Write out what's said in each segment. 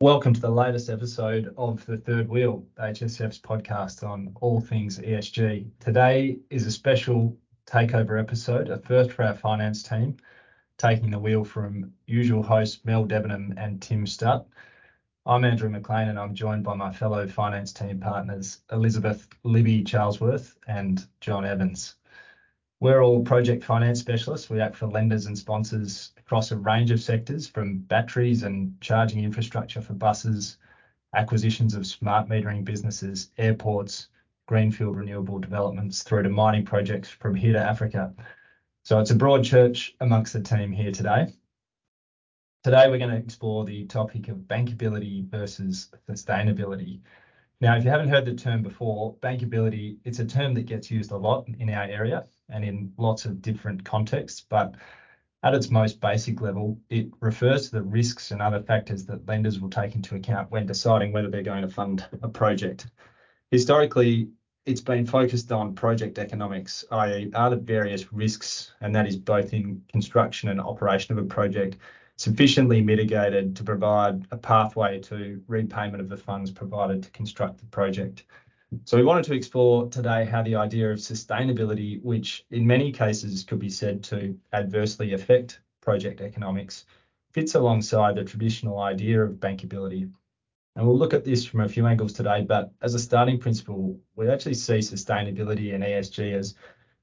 Welcome to the latest episode of The Third Wheel, HSF's podcast on all things ESG. Today is a special takeover episode, a first for our finance team, taking the wheel from usual hosts Mel Debenham and Tim Stutt. I'm Andrew McLean, and I'm joined by my fellow finance team partners, Elizabeth Libby Charlesworth and Jon Evans. We're all project finance specialists. We act for lenders and sponsors across a range of sectors, from batteries and charging infrastructure for buses, acquisitions of smart metering businesses, airports, greenfield renewable developments, through to mining projects from here to Africa. So it's a broad church amongst the team here today. Today, we're going to explore the topic of bankability versus sustainability. Now, if you haven't heard the term before, bankability, it's a term that gets used a lot in our area and in lots of different contexts, but at its most basic level, it refers to the risks and other factors that lenders will take into account when deciding whether they're going to fund a project. Historically, it's been focused on project economics, i.e., are the various risks, and that is both in construction and operation of a project, sufficiently mitigated to provide a pathway to repayment of the funds provided to construct the project. So we wanted to explore today how the idea of sustainability, which in many cases could be said to adversely affect project economics, fits alongside the traditional idea of bankability. And we'll look at this from a few angles today, but as a starting principle, we actually see sustainability and ESG as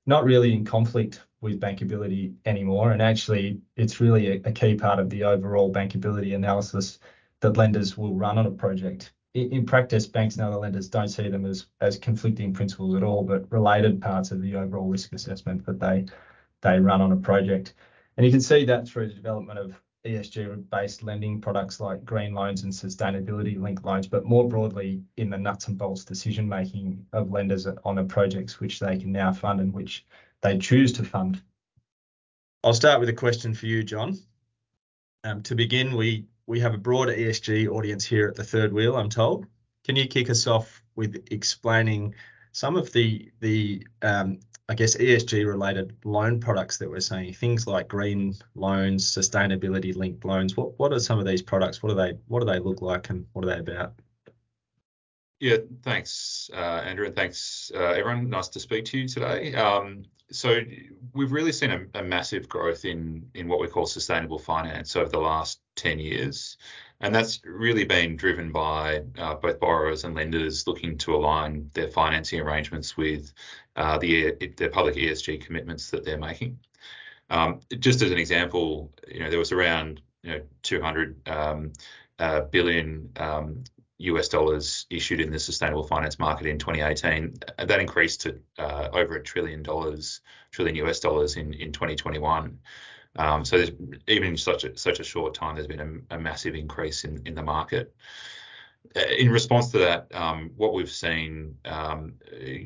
not really in conflict with bankability anymore. And actually, it's really a, key part of the overall bankability analysis that lenders will run on a project. In, in practice, banks and other lenders don't see them as, as conflicting principles at all, but related parts of the overall risk assessment that they, they run on a project. And you can see that through the development of ESG-based lending products like green loans and sustainability-linked loans, but more broadly in the nuts and bolts decision-making of lenders on the projects which they can now fund and which they choose to fund. I'll start with a question for you, Jon. Um, to begin, we we have a broader ESG audience here at the Third Wheel, I'm told. Can you kick us off with explaining some of the the um, I guess ESG related loan products that we're seeing, things like green loans, sustainability linked loans. What what are some of these products? What are they what do they look like and what are they about? Yeah, thanks, uh, Andrew, and thanks uh, everyone. Nice to speak to you today. Um, so we've really seen a, a, massive growth in in what we call sustainable finance over the last 10 years. And that's really been driven by uh, both borrowers and lenders looking to align their financing arrangements with uh, the their public ESG commitments that they're making. Um, just as an example, you know, there was around you know 200 um, uh, billion um, US dollars issued in the sustainable finance market in 2018. That increased to uh, over a trillion dollars, trillion US dollars in in 2021. Um, so even in such a such a short time, there's been a, a massive increase in in the market. Uh, in response to that, um, what we've seen um,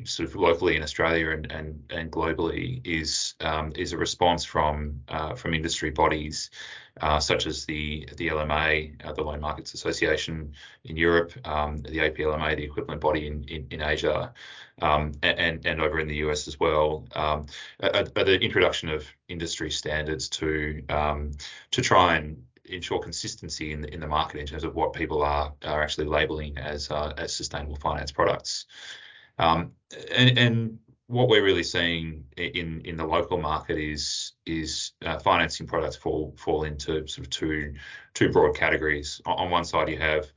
sort of locally in Australia and and, and globally is um, is a response from uh, from industry bodies uh, such as the the LMA, uh, the Loan Markets Association in Europe, um, the APLMA, the equivalent body in in, in Asia, um, and and over in the US as well, um, the introduction of industry standards to to try and ensure consistency in the, in the market in terms of what people are are actually labeling as uh, as sustainable finance products. Um, and, and what we're really seeing in in the local market is is uh, financing products fall fall into sort of two two broad categories. On one side, you have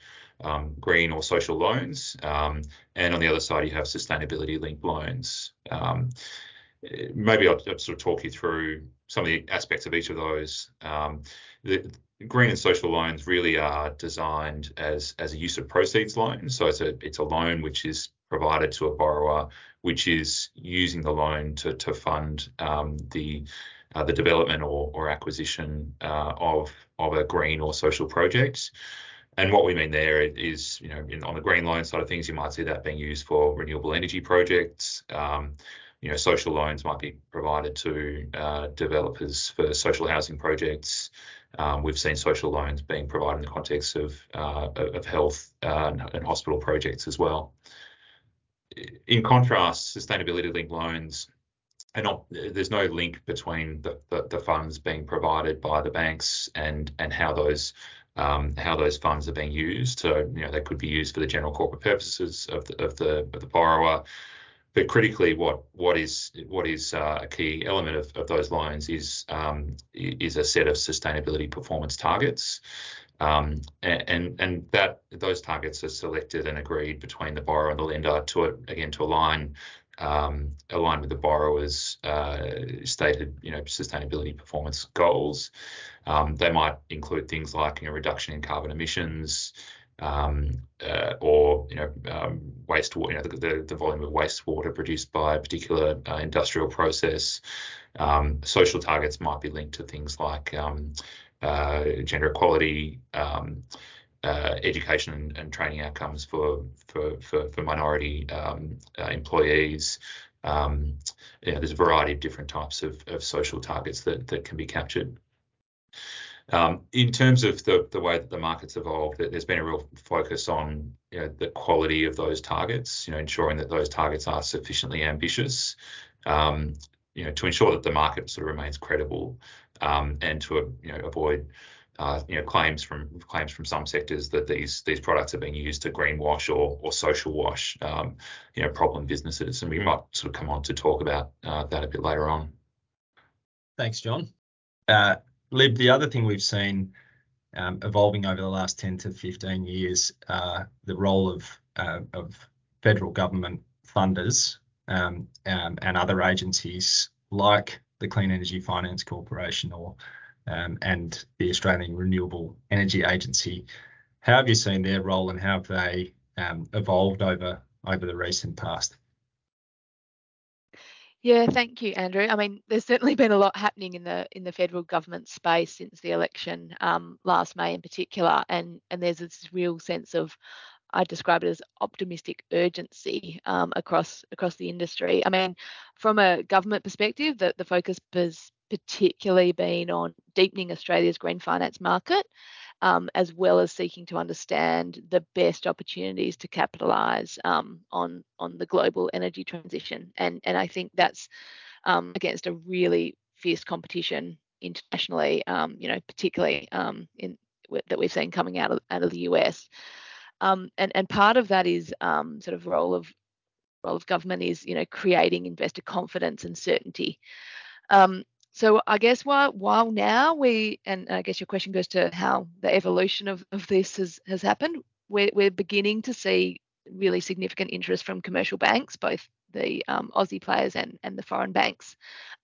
um, green or social loans, um, and on the other side, you have sustainability linked loans. Um, maybe I'll, I'll, sort of talk you through some of the aspects of each of those. Um, the, green and social loans really are designed as as a use of proceeds loan. So it's a it's a loan which is provided to a borrower, which is using the loan to to fund um, the uh, the development or, or acquisition uh, of of a green or social project. And what we mean there is, you know, in, on the green loan side of things, you might see that being used for renewable energy projects. Um, you know, social loans might be provided to uh, developers for social housing projects. Um, we've seen social loans being provided in the context of uh, of health uh, and hospital projects as well. In contrast, sustainability linked loans and not, there's no link between the, the, the, funds being provided by the banks and and how those um, how those funds are being used. So you know they could be used for the general corporate purposes of the of the, of the borrower. But critically, what what is what is uh, a key element of, of those loans is um, is a set of sustainability performance targets. Um, and and that those targets are selected and agreed between the borrower and the lender to again to align um, align with the borrower's uh, stated you know sustainability performance goals. Um, they might include things like you know reduction in carbon emissions. Um, uh, or you know um, wastewater, you know the, the, volume of wastewater produced by a particular uh, industrial process. Um, social targets might be linked to things like um, uh, gender equality, um, uh, education and, and, training outcomes for for for, for minority um, uh, employees. You know, there's a variety of different types of, of social targets that, that can be captured. Um, in terms of the, the way that the market's evolved, there's been a real focus on you know, the quality of those targets, you know, ensuring that those targets are sufficiently ambitious, um, you know, to ensure that the market sort of remains credible um, and to you know avoid uh, you know claims from claims from some sectors that these these products are being used to greenwash or or social wash um, you know problem businesses, and we might sort of come on to talk about uh, that a bit later on. Thanks, Jon. Uh, Lib, the other thing we've seen um, evolving over the last 10 to 15 years, uh, the role of uh, of federal government funders um, um, and other agencies like the Clean Energy Finance Corporation or um, and the Australian Renewable Energy Agency. How have you seen their role and how have they um, evolved over over the recent past? Yeah, thank you, Andrew. I mean, there's certainly been a lot happening in the in the federal government space since the election um, last May, in particular, and and there's this real sense of I describe it as optimistic urgency um, across across the industry. I mean, from a government perspective, the, the focus has particularly been on deepening Australia's green finance market, um, as well as seeking to understand the best opportunities to capitalise um, on on the global energy transition. And and I think that's um, against a really fierce competition internationally. Um, you know, particularly um, in that we've seen coming out of out of the US. Um, and and part of that is sort of role of role of government is you know creating investor confidence and certainty. Um, so I guess while while now we and I guess your question goes to how the evolution of, of this has has happened, we're we're beginning to see really significant interest from commercial banks, both the um, Aussie players and, and the foreign banks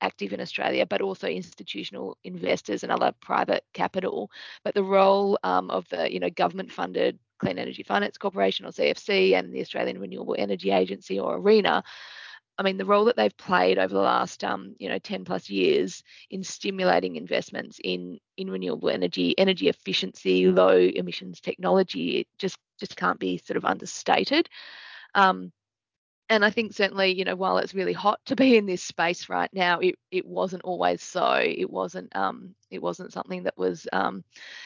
active in Australia, but also institutional investors and other private capital. But the role um, of the you know government funded Clean Energy Finance Corporation or CEFC and the Australian Renewable Energy Agency or ARENA I mean, the role that they've played over the last, um, you know, 10 plus years in stimulating investments in in renewable energy, energy efficiency, low emissions technology, it just just can't be sort of understated. Um, and I think certainly, you know, while it's really hot to be in this space right now, it, it wasn't always so. It wasn't um, it wasn't something that was um,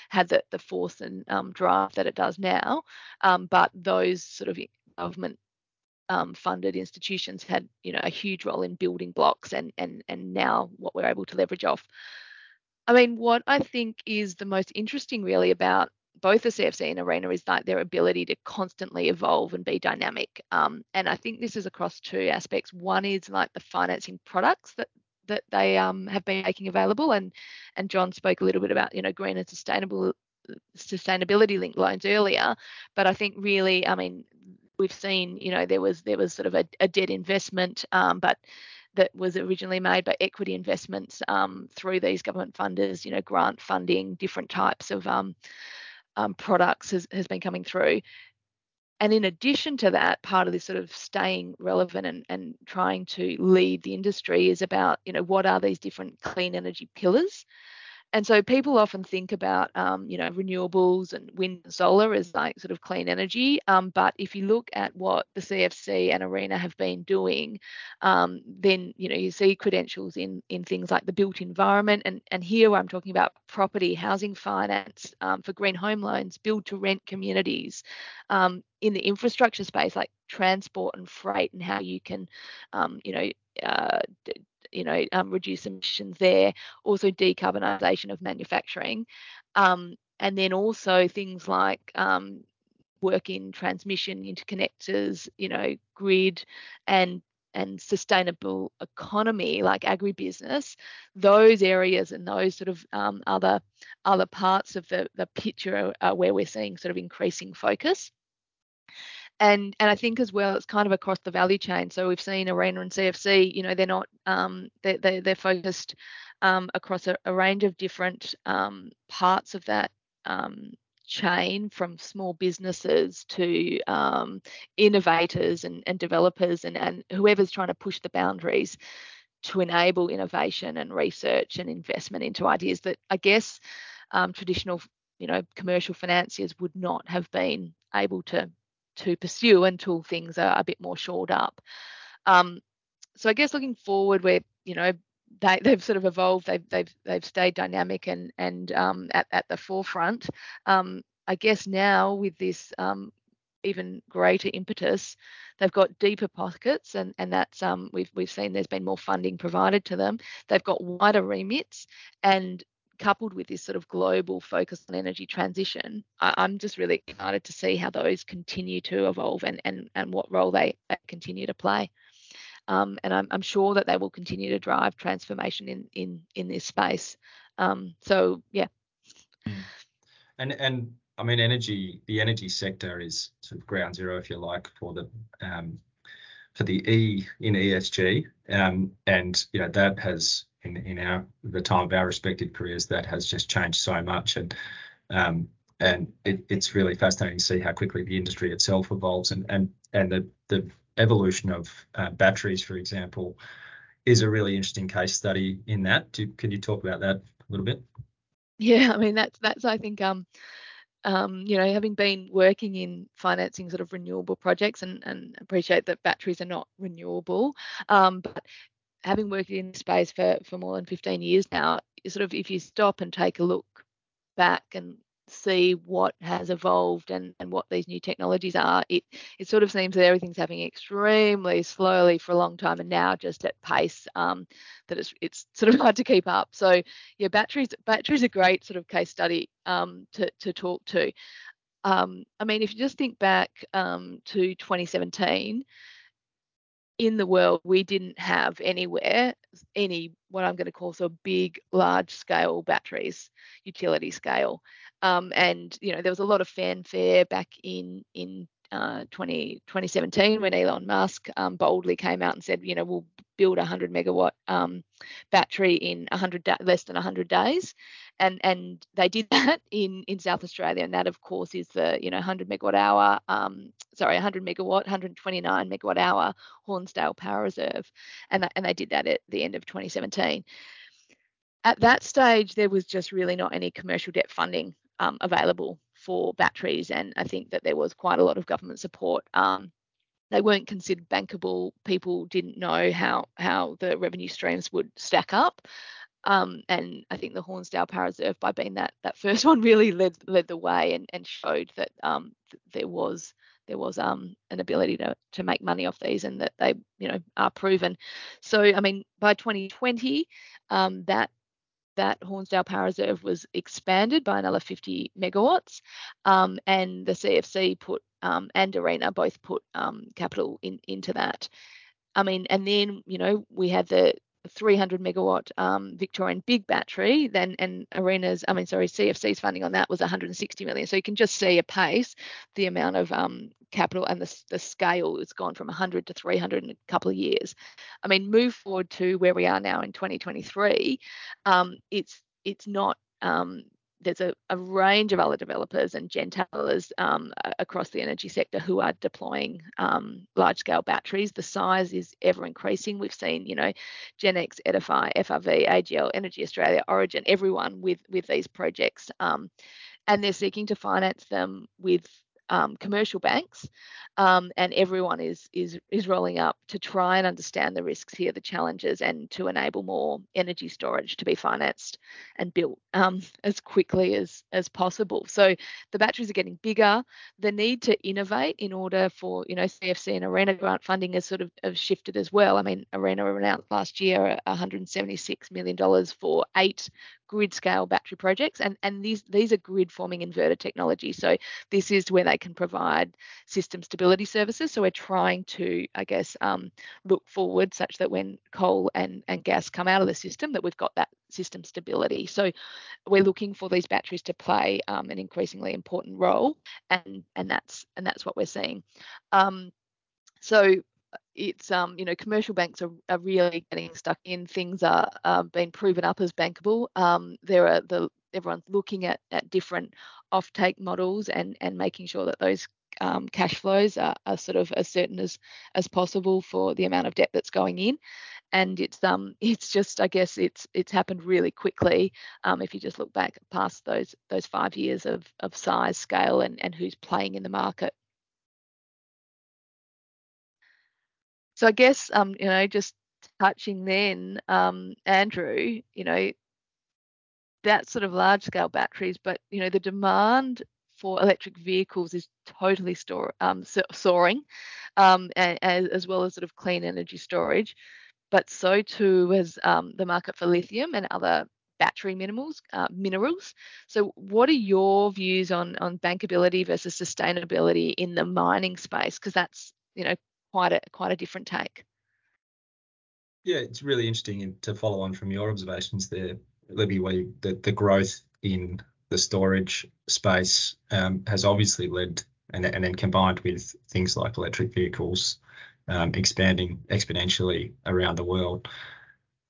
had the, the force and um, drive that it does now. Um, but those sort of government um, funded institutions had, you know, a huge role in building blocks, and and and now what we're able to leverage off. I mean, what I think is the most interesting really about both the CEFC and Arena is like their ability to constantly evolve and be dynamic. Um, and I think this is across two aspects. One is like the financing products that that they um, have been making available, and and Jon spoke a little bit about you know green and sustainable sustainability linked loans earlier. But I think really, I mean, we've seen you know there was there was sort of a, a debt investment, um, but that was originally made by equity investments um, through these government funders, you know, grant funding, different types of um, um, products has, has been coming through. And in addition to that, part of this sort of staying relevant and, and trying to lead the industry is about, you know, what are these different clean energy pillars? And so people often think about um, you know renewables and wind and solar as like sort of clean energy um, but if you look at what the CEFC and arena have been doing um, then you know you see credentials in in things like the built environment and and here i'm talking about property housing finance um, for green home loans build to rent communities um, in the infrastructure space like transport and freight and how you can um, you know uh, you know um, reduce emissions there. Also decarbonisation of manufacturing, um, and then also things like um, work in transmission interconnectors, you know, grid and and sustainable economy like agribusiness, those areas and those sort of um, other other parts of the the picture are where we're seeing sort of increasing focus. And and I think as well it's kind of across the value chain. So we've seen Arena and CEFC, you know, they're not um, they they they're focused um, across a, a, range of different um, parts of that um, chain from small businesses to um, innovators and, and developers and, and whoever's trying to push the boundaries to enable innovation and research and investment into ideas that I guess um, traditional, you know, commercial financiers would not have been able to to pursue until things are a bit more shored up. Um, so I guess looking forward, we're you know they, they've sort of evolved. They've they've they've stayed dynamic and and um, at at the forefront. Um, I guess now with this um, even greater impetus, they've got deeper pockets, and and that's um, we've we've seen there's been more funding provided to them. They've got wider remits, and coupled with this sort of global focus on energy transition, I, am just really excited to see how those continue to evolve and and and what role they, continue to play. Um, and I'm, I'm, sure that they will continue to drive transformation in in in this space. Um, so yeah. Hmm. And and I mean, energy. The energy sector is sort of ground zero, if you like, for the um, for the E in ESG, um, and you know that has in in our the time of our respective careers that has just changed so much, and um, and it, it's really fascinating to see how quickly the industry itself evolves, and and and the the evolution of uh, batteries, for example, is a really interesting case study in that. Do, can you talk about that a little bit? Yeah, I mean that's that's I think um um, you know, having been working in financing sort of renewable projects and, and appreciate that batteries are not renewable, um, but having worked in space for, for more than 15 years now, sort of if you stop and take a look back and see what has evolved and, and what these new technologies are, it it sort of seems that everything's happening extremely slowly for a long time and now just at pace um, that it's it's sort of hard to keep up. So yeah, batteries batteries are great sort of case study um, to to talk to. Um, I mean, if you just think back um, to 2017, in the world, we didn't have anywhere any what I'm going to call so big, large scale batteries, utility scale. Um, and you know there was a lot of fanfare back in in uh, 20, 2017 when Elon Musk um, boldly came out and said, you know, we'll build a 100 megawatt um, battery in 100 da- less than 100 days, and and they did that in in South Australia, and that of course is the you know 100 megawatt hour, um, sorry, 100 megawatt, 129 megawatt hour Hornsdale Power Reserve, and and they did that at the end of 2017. At that stage, there was just really not any commercial debt funding um, available for batteries, and I think that there was quite a lot of government support. Um, they weren't considered bankable. People didn't know how how the revenue streams would stack up. Um, and I think the Hornsdale Power Reserve, by being that that first one, really led led the way and, and showed that um, th- there was there was um, an ability to to make money off these and that they you know are proven. So I mean by 2020, um, that that Hornsdale Power Reserve was expanded by another 50 megawatts, um, and the CEFC put um, and Arena both put capital in, into that. I mean, and then you know we had the 300 megawatt um, Victorian big battery, then and Arena's, I mean, sorry, CEFC's funding on that was 160 million. So you can just see a pace, the amount of um, capital and the, the scale. It's gone from 100 to 300 in a couple of years. I mean, move forward to where we are now in 2023. Um, it's it's not um, there's a, a, range of other developers and gentailers um, across the energy sector who are deploying um, large scale batteries. The size is ever increasing. We've seen, you know, Genex, Edify, FRV, AGL, Energy Australia, Origin, everyone with with these projects, um, and they're seeking to finance them with um, commercial banks, um, and everyone is is is rolling up to try and understand the risks here, the challenges, and to enable more energy storage to be financed and built um, as quickly as as possible. So the batteries are getting bigger. The need to innovate in order for you know CEFC and ARENA grant funding has sort of have shifted as well. I mean, ARENA announced last year 176 million dollars for eight grid scale battery projects and and these these are grid forming inverter technology so this is where they can provide system stability services. So we're trying to i guess um, look forward such that when coal and and gas come out of the system that we've got that system stability. So we're looking for these batteries to play um, an increasingly important role and and that's and that's what we're seeing. Um, so it's um you know commercial banks are, are really getting stuck in. Things are uh, being proven up as bankable. Um there are the everyone's looking at at different offtake models and and making sure that those um, cash flows are, are sort of as certain as as possible for the amount of debt that's going in. And it's um it's just I guess it's it's happened really quickly um, if you just look back past those those five years of of size scale and and who's playing in the market. So I guess um, you know, just touching then, um, Andrew, you know, that sort of large scale batteries, but you know, the demand for electric vehicles is totally store, um, soaring, um, as well as sort of clean energy storage. But so too has um, the market for lithium and other battery minerals. Uh, minerals. So, what are your views on on bankability versus sustainability in the mining space? Because that's you know quite a quite a different take. Yeah, it's really interesting to follow on from your observations there, Libby, the, growth in the storage space um, has obviously led and, then combined with things like electric vehicles um, expanding exponentially around the world.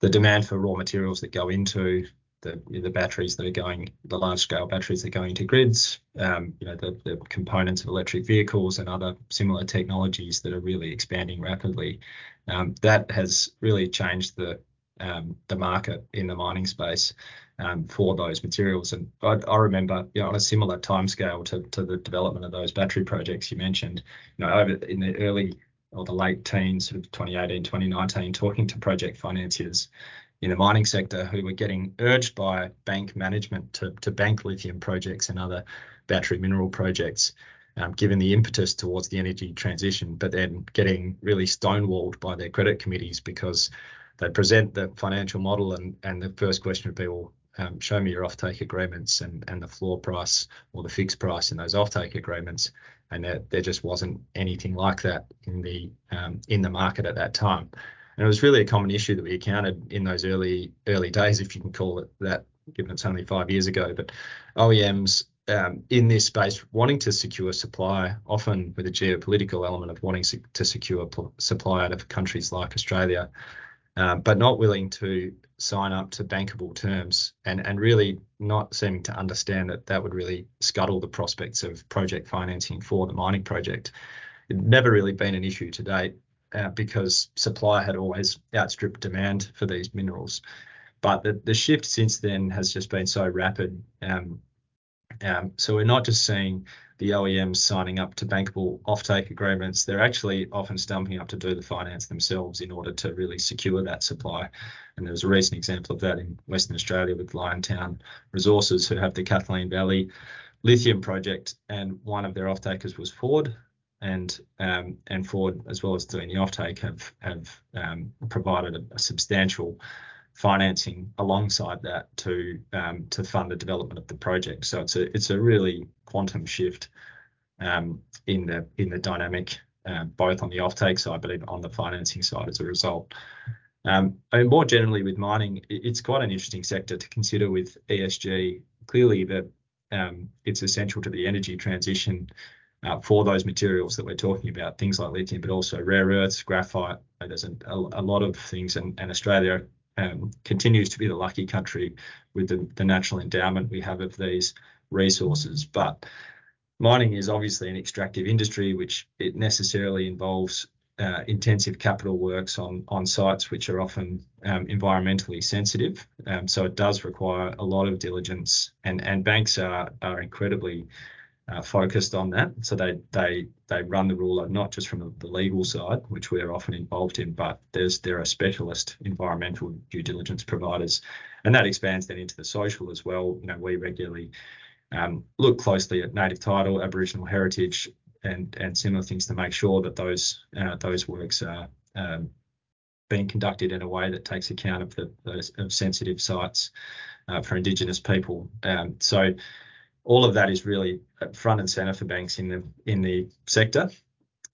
The demand for raw materials that go into the batteries that are going, the large scale batteries that go into grids, um, you know, the, components of electric vehicles and other similar technologies that are really expanding rapidly. That has really changed the um, the market in the mining space um, for those materials. And I, I remember, you know, on a similar timescale to to the development of those battery projects you mentioned, you know, over in the early or the late teens, sort of 2018, 2019, talking to project financiers in the mining sector who were getting urged by bank management to, to bank lithium projects and other battery mineral projects, um, given the impetus towards the energy transition, but then getting really stonewalled by their credit committees because they present the financial model and, and the first question would be, well, um, show me your offtake agreements and, and the floor price or the fixed price in those offtake agreements. And there, there just wasn't anything like that in the um, in the market at that time. And it was really a common issue that we encountered in those early early days, if you can call it that, given it's only five years ago. But OEMs um, in this space wanting to secure supply, often with a geopolitical element of wanting to secure supply out of countries like Australia, um, but not willing to sign up to bankable terms and, and really not seeming to understand that that would really scuttle the prospects of project financing for the mining project. It never really been an issue to date uh, because supply had always outstripped demand for these minerals. But the, the shift since then has just been so rapid. Um, um, so we're not just seeing the OEMs signing up to bankable offtake agreements, they're actually often stumping up to do the finance themselves in order to really secure that supply. And there was a recent example of that in Western Australia with Liontown Resources, who have the Kathleen Valley lithium project, and one of their offtakers was Ford, and um, and Ford, as well as doing the offtake, have have um, provided a, a, substantial financing alongside that to um, to fund the development of the project. So it's a it's a really quantum shift um, in the in the dynamic, uh, both on the offtake side, but even on the financing side as a result. Um, and more generally with mining, it's quite an interesting sector to consider with ESG. Clearly, that um, it's essential to the energy transition uh, for those materials that we're talking about, things like lithium, but also rare earths, graphite. There's a, a, a lot of things, and, and Australia um, continues to be the lucky country with the, the natural endowment we have of these resources. But mining is obviously an extractive industry, which it necessarily involves uh, intensive capital works on on sites which are often um, environmentally sensitive. Um, so it does require a lot of diligence, and and banks are are incredibly uh, focused on that. So they they they run the ruler not just from the legal side, which we're often involved in, but there's there are specialist environmental due diligence providers, and that expands then into the social as well. You know, we regularly um, look closely at native title, Aboriginal heritage, and and similar things to make sure that those uh, those works are um, being conducted in a way that takes account of the of sensitive sites uh, for Indigenous people. Um, so all of that is really front and center for banks in the in the sector.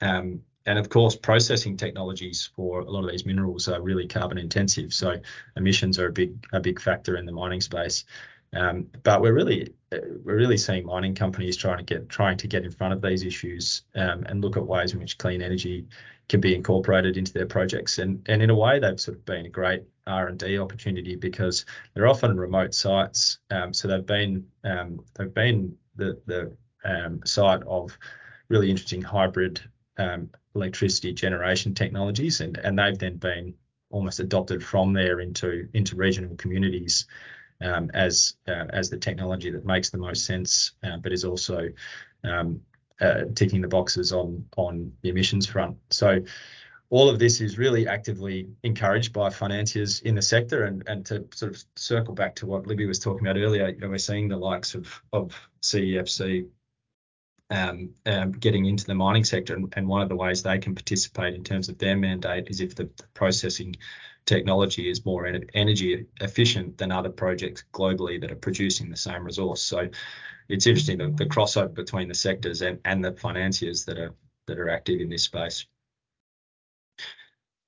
Um, and of course, processing technologies for a lot of these minerals are really carbon intensive. So emissions are a big a big factor in the mining space. Um, but we're really we're really seeing mining companies trying to get trying to get in front of these issues um, and look at ways in which clean energy can be incorporated into their projects. And and in a way, they've sort of been a great R and D opportunity because they're often remote sites. Um, so they've been um, they've been the the um, site of really interesting hybrid um, electricity generation technologies, and and they've then been almost adopted from there into into regional communities um, as uh, as the technology that makes the most sense, uh, but is also um, uh, ticking the boxes on on the emissions front. So all of this is really actively encouraged by financiers in the sector. And, and to sort of circle back to what Libby was talking about earlier, you know, we're seeing the likes of, of CEFC um, um, getting into the mining sector. And, and, one of the ways they can participate in terms of their mandate is if the processing technology is more energy efficient than other projects globally that are producing the same resource. So it's interesting the, crossover between the sectors and, the financiers that are that are active in this space.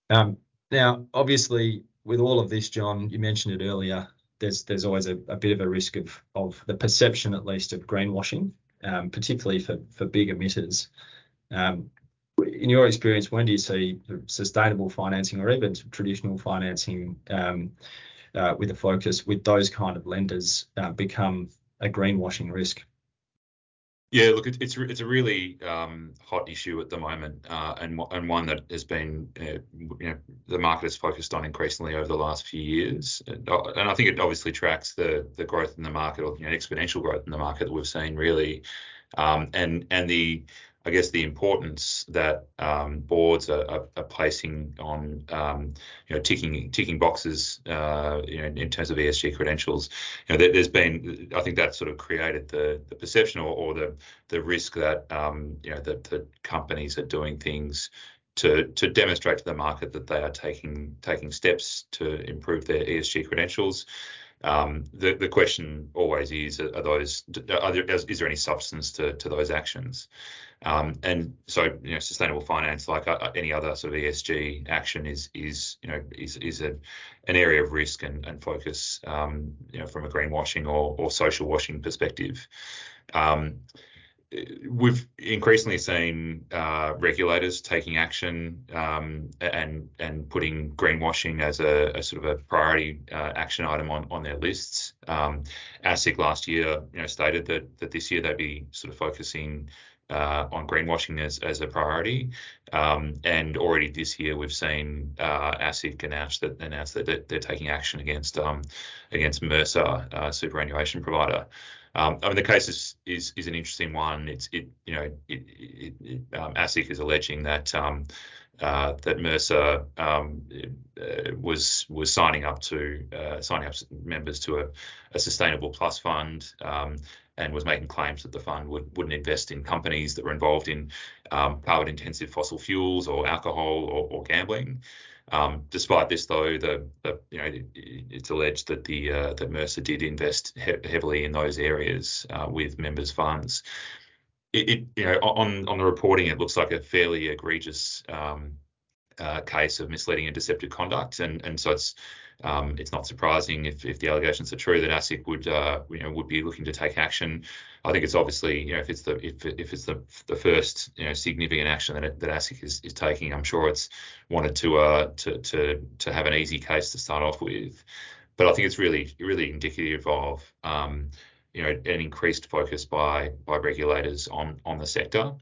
Um, now, obviously, with all of this, Jon, you mentioned it earlier. There's there's always a, bit of a risk of of the perception, at least, of greenwashing, um, particularly for for big emitters. Um, in your experience, when do you see sustainable financing or even traditional financing uh, with a focus with those kind of lenders uh, become a greenwashing risk? Yeah, look, it's it's a really um, hot issue at the moment, uh, and and one that has been, uh, you know, the market has focused on increasingly over the last few years, and, uh, and, I think it obviously tracks the the growth in the market or you know, exponential growth in the market that we've seen really, um, and and the I guess the importance that um, boards are, are, are, placing on um, you know ticking ticking boxes uh, you know in terms of ESG credentials. You know, there, has been I think that sort of created the the perception or, or the the risk that um, you know that the companies are doing things to to demonstrate to the market that they are taking taking steps to improve their ESG credentials. Um, the the question always is: Are those? Are there, is, is there any substance to to those actions? Um, and so, you know, sustainable finance, like uh, any other sort of ESG action, is is you know is is a, an area of risk and, and focus, um, you know, from a greenwashing or or social washing perspective. Um, we've increasingly seen uh, regulators taking action um, and and putting greenwashing as a, a sort of a priority uh, action item on, on their lists. Um, ASIC last year, you know, stated that that this year they'd be sort of focusing uh, on greenwashing as, as a priority. Um, and already this year, we've seen uh, ASIC announce that announce that they're, taking action against um, against Mercer, uh, superannuation provider. Um, I mean, the case is, is is an interesting one. It's it you know it, it, it, um, ASIC is alleging that um, uh, that Mercer um, uh, was was signing up to uh, signing up members to a, a sustainable plus fund um, and was making claims that the fund would, wouldn't invest in companies that were involved in um, carbon intensive fossil fuels or alcohol or, or gambling. Um, despite this, though, the, the, you know it, it's alleged that the uh, that Mercer did invest he- heavily in those areas uh, with members' funds. It, it, you know on on the reporting, it looks like a fairly egregious um, uh, case of misleading and deceptive conduct, and and so it's um, it's not surprising if, if the allegations are true that ASIC would uh, you know would be looking to take action. I think it's obviously you know if it's the if, if it's the the first you know significant action that, that ASIC is, is taking, I'm sure it's wanted to uh to to to have an easy case to start off with. But I think it's really really indicative of um, you know an increased focus by by regulators on on the sector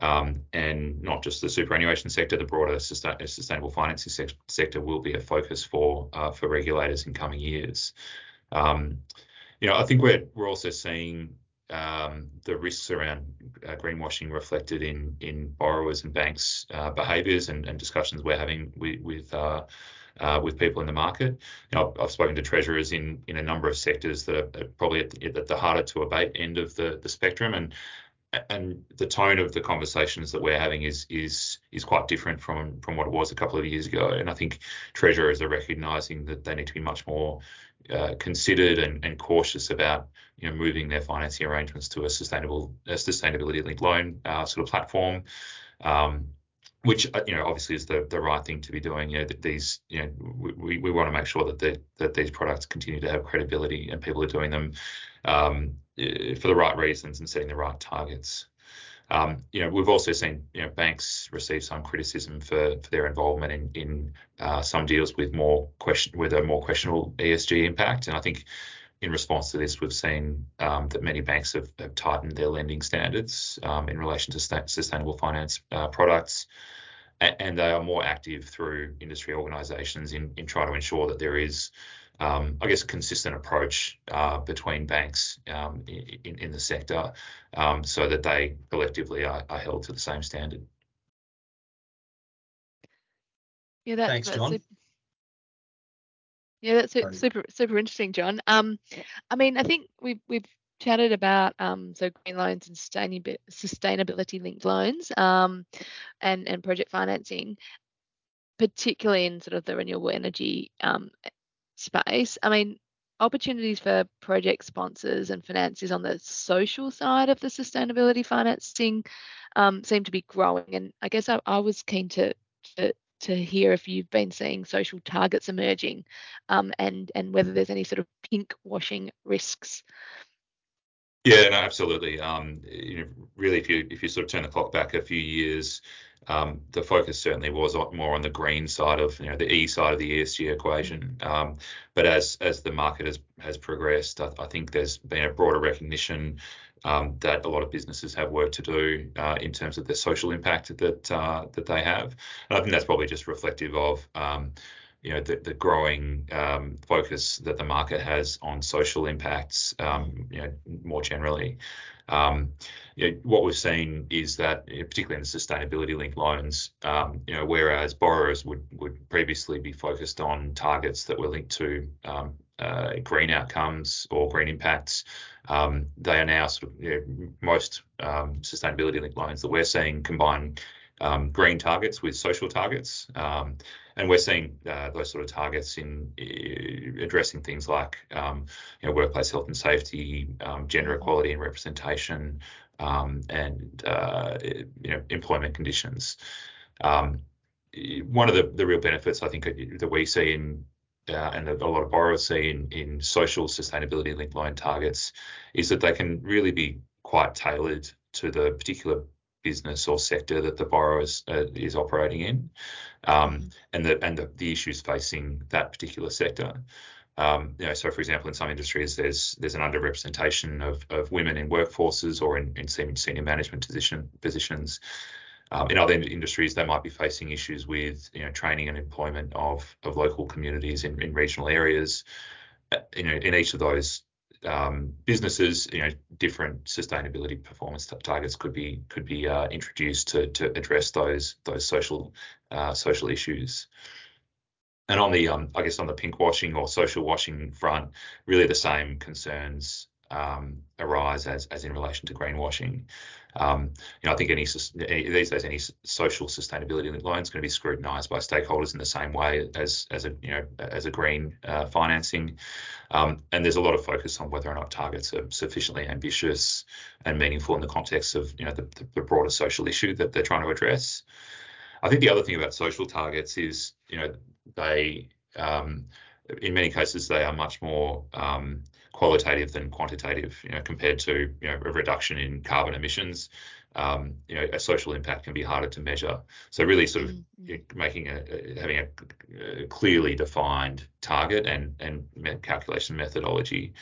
um, and not just the superannuation sector, the broader sustain, sustainable financing se- sector will be a focus for uh, for regulators in coming years. Um, you know, I think we're we're also seeing um, the risks around uh, greenwashing reflected in in borrowers and banks' uh, behaviours and, and, discussions we're having with with, uh, uh, with people in the market. You know, I've spoken to treasurers in in a number of sectors that are probably at the, at the harder to abate end of the the spectrum, and and the tone of the conversations that we're having is is is quite different from from what it was a couple of years ago. And I think treasurers are recognising that they need to be much more uh, considered and, and cautious about you know moving their financing arrangements to a sustainable a sustainability linked loan uh, sort of platform. Um, which uh, you know obviously is the the right thing to be doing. You know these you know we, we want to make sure that the, that these products continue to have credibility and people are doing them um, for the right reasons and setting the right targets. Um, you know, we've also seen you know banks receive some criticism for, for their involvement in in uh, some deals with more question with a more questionable ESG impact, and I think in response to this, we've seen um, that many banks have, have, tightened their lending standards um, in relation to sustainable finance uh, products, and, and, they are more active through industry organisations in in trying to ensure that there is um, I guess, a consistent approach uh, between banks um, in, in, the sector um, so that they collectively are, are, held to the same standard. Yeah, that, Thanks, Jon. Super, yeah, that's super, super, super interesting, Jon. Um, I mean, I think we've we've chatted about um, so green loans and sustainability linked loans um, and and project financing, particularly in sort of the renewable energy um, space. I mean, opportunities for project sponsors and financiers on the social side of the sustainability financing um, seem to be growing. And I guess I, I was keen to, to, to hear if you've been seeing social targets emerging um, and and whether there's any sort of pink washing risks. Yeah, no, absolutely. Um, you know, really, if you if you sort of turn the clock back a few years, um, the focus certainly was more on the green side of, you know, the E side of the ESG equation. Um, but as as the market has has progressed, I, I think there's been a broader recognition um, that a lot of businesses have work to do uh, in terms of the social impact that uh, that they have. And I think that's probably just reflective of um, you know the, the growing um, focus that the market has on social impacts um, you know more generally um, you know, what we've seen is that, particularly in the sustainability linked loans, um, you know, whereas borrowers would would previously be focused on targets that were linked to um, uh, green outcomes or green impacts, um, they are now sort of you know, most um, sustainability linked loans that we're seeing combine um, green targets with social targets. Um, and we're seeing uh, those sort of targets in uh, addressing things like um, you know, workplace health and safety, um, gender equality and representation, and uh, you know, employment conditions. One of the, the real benefits I think that we see in uh, and a lot of borrowers see in, in social sustainability linked loan targets is that they can really be quite tailored to the particular business or sector that the borrower is, uh, is operating in, um, mm-hmm. and the and the, the, issues facing that particular sector. Um, you know, so for example, in some industries, there's there's an underrepresentation of, of women in workforces or in, in senior management position positions. Um, in other industries, they might be facing issues with you know training and employment of of local communities in, in regional areas. Uh, you know, in each of those um, businesses, you know, different sustainability performance targets could be could be uh, introduced to to address those those social uh, social issues. And on the um, I guess on the pink washing or social washing front, really the same concerns um, arise as as in relation to greenwashing. Um, you know, I think any, any these days any social sustainability loan is going to be scrutinised by stakeholders in the same way as as a you know as a green uh, financing. Um, and there's a lot of focus on whether or not targets are sufficiently ambitious and meaningful in the context of you know the, the broader social issue that they're trying to address. I think the other thing about social targets is you know they um, in many cases they are much more um, qualitative than quantitative. You know, compared to you know a reduction in carbon emissions, um, you know a social impact can be harder to measure. So really, sort of mm-hmm. making a having a, a, clearly defined target and and calculation methodology.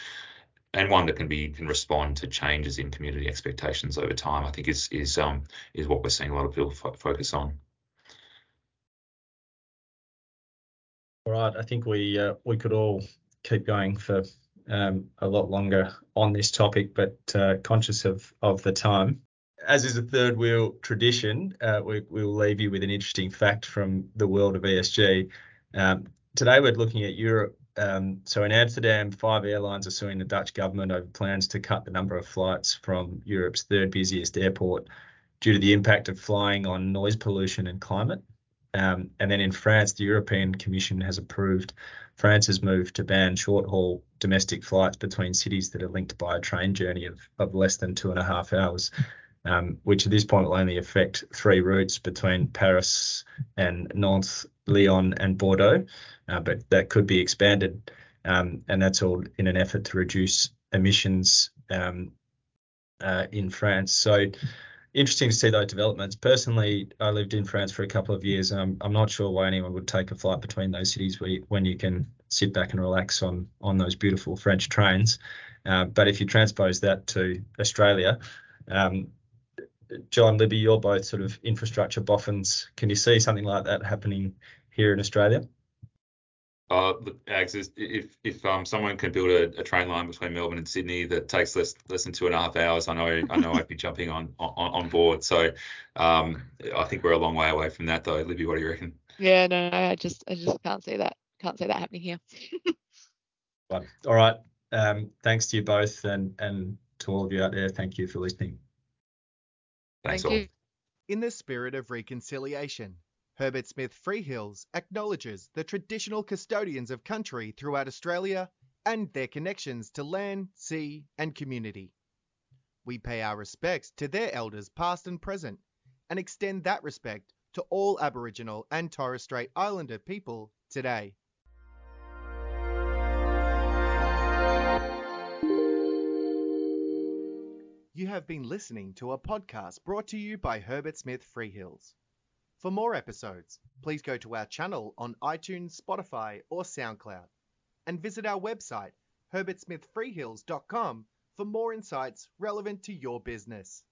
And one that can be can respond to changes in community expectations over time, I think is is um is what we're seeing a lot of people fo- focus on. All right, I think we uh, we could all keep going for um, a lot longer on this topic, but uh, conscious of, of the time. As is a third wheel tradition, uh, we, will leave you with an interesting fact from the world of ESG. Um, today, we're looking at Europe. Um, so, in Amsterdam, five airlines are suing the Dutch government over plans to cut the number of flights from Europe's third busiest airport due to the impact of flying on noise pollution and climate. Um, and then in France, the European Commission has approved France's move to ban short haul domestic flights between cities that are linked by a train journey of, of less than two and a half hours, um, which at this point will only affect three routes between Paris and Nantes, Lyon, and Bordeaux. Uh, but that could be expanded. Um, and that's all in an effort to reduce emissions um, uh, in France. So, interesting to see those developments. Personally, I lived in France for a couple of years, and I'm, I'm not sure why anyone would take a flight between those cities you, when you can sit back and relax on on those beautiful French trains. Uh, but if you transpose that to Australia, um, Jon Libby, you're both sort of infrastructure boffins. Can you see something like that happening here in Australia? Uh, look, Ags, if if um someone can build a, a, train line between Melbourne and Sydney that takes less less than two and a half hours, I know I know I'd be jumping on, on on board. So um, I think we're a long way away from that, though. Libby, what do you reckon? Yeah, no, I just I just can't see that can't see that happening here. All right. Um, thanks to you both, and and to all of you out there, thank you for listening. Thanks Thank all. You. In the spirit of reconciliation. Herbert Smith Freehills acknowledges the traditional custodians of country throughout Australia and their connections to land, sea, and community. We pay our respects to their elders past and present and extend that respect to all Aboriginal and Torres Strait Islander people today. You have been listening to a podcast brought to you by Herbert Smith Freehills. For more episodes, please go to our channel on iTunes, Spotify, or SoundCloud, and visit our website, herbertsmithfreehills.com, for more insights relevant to your business.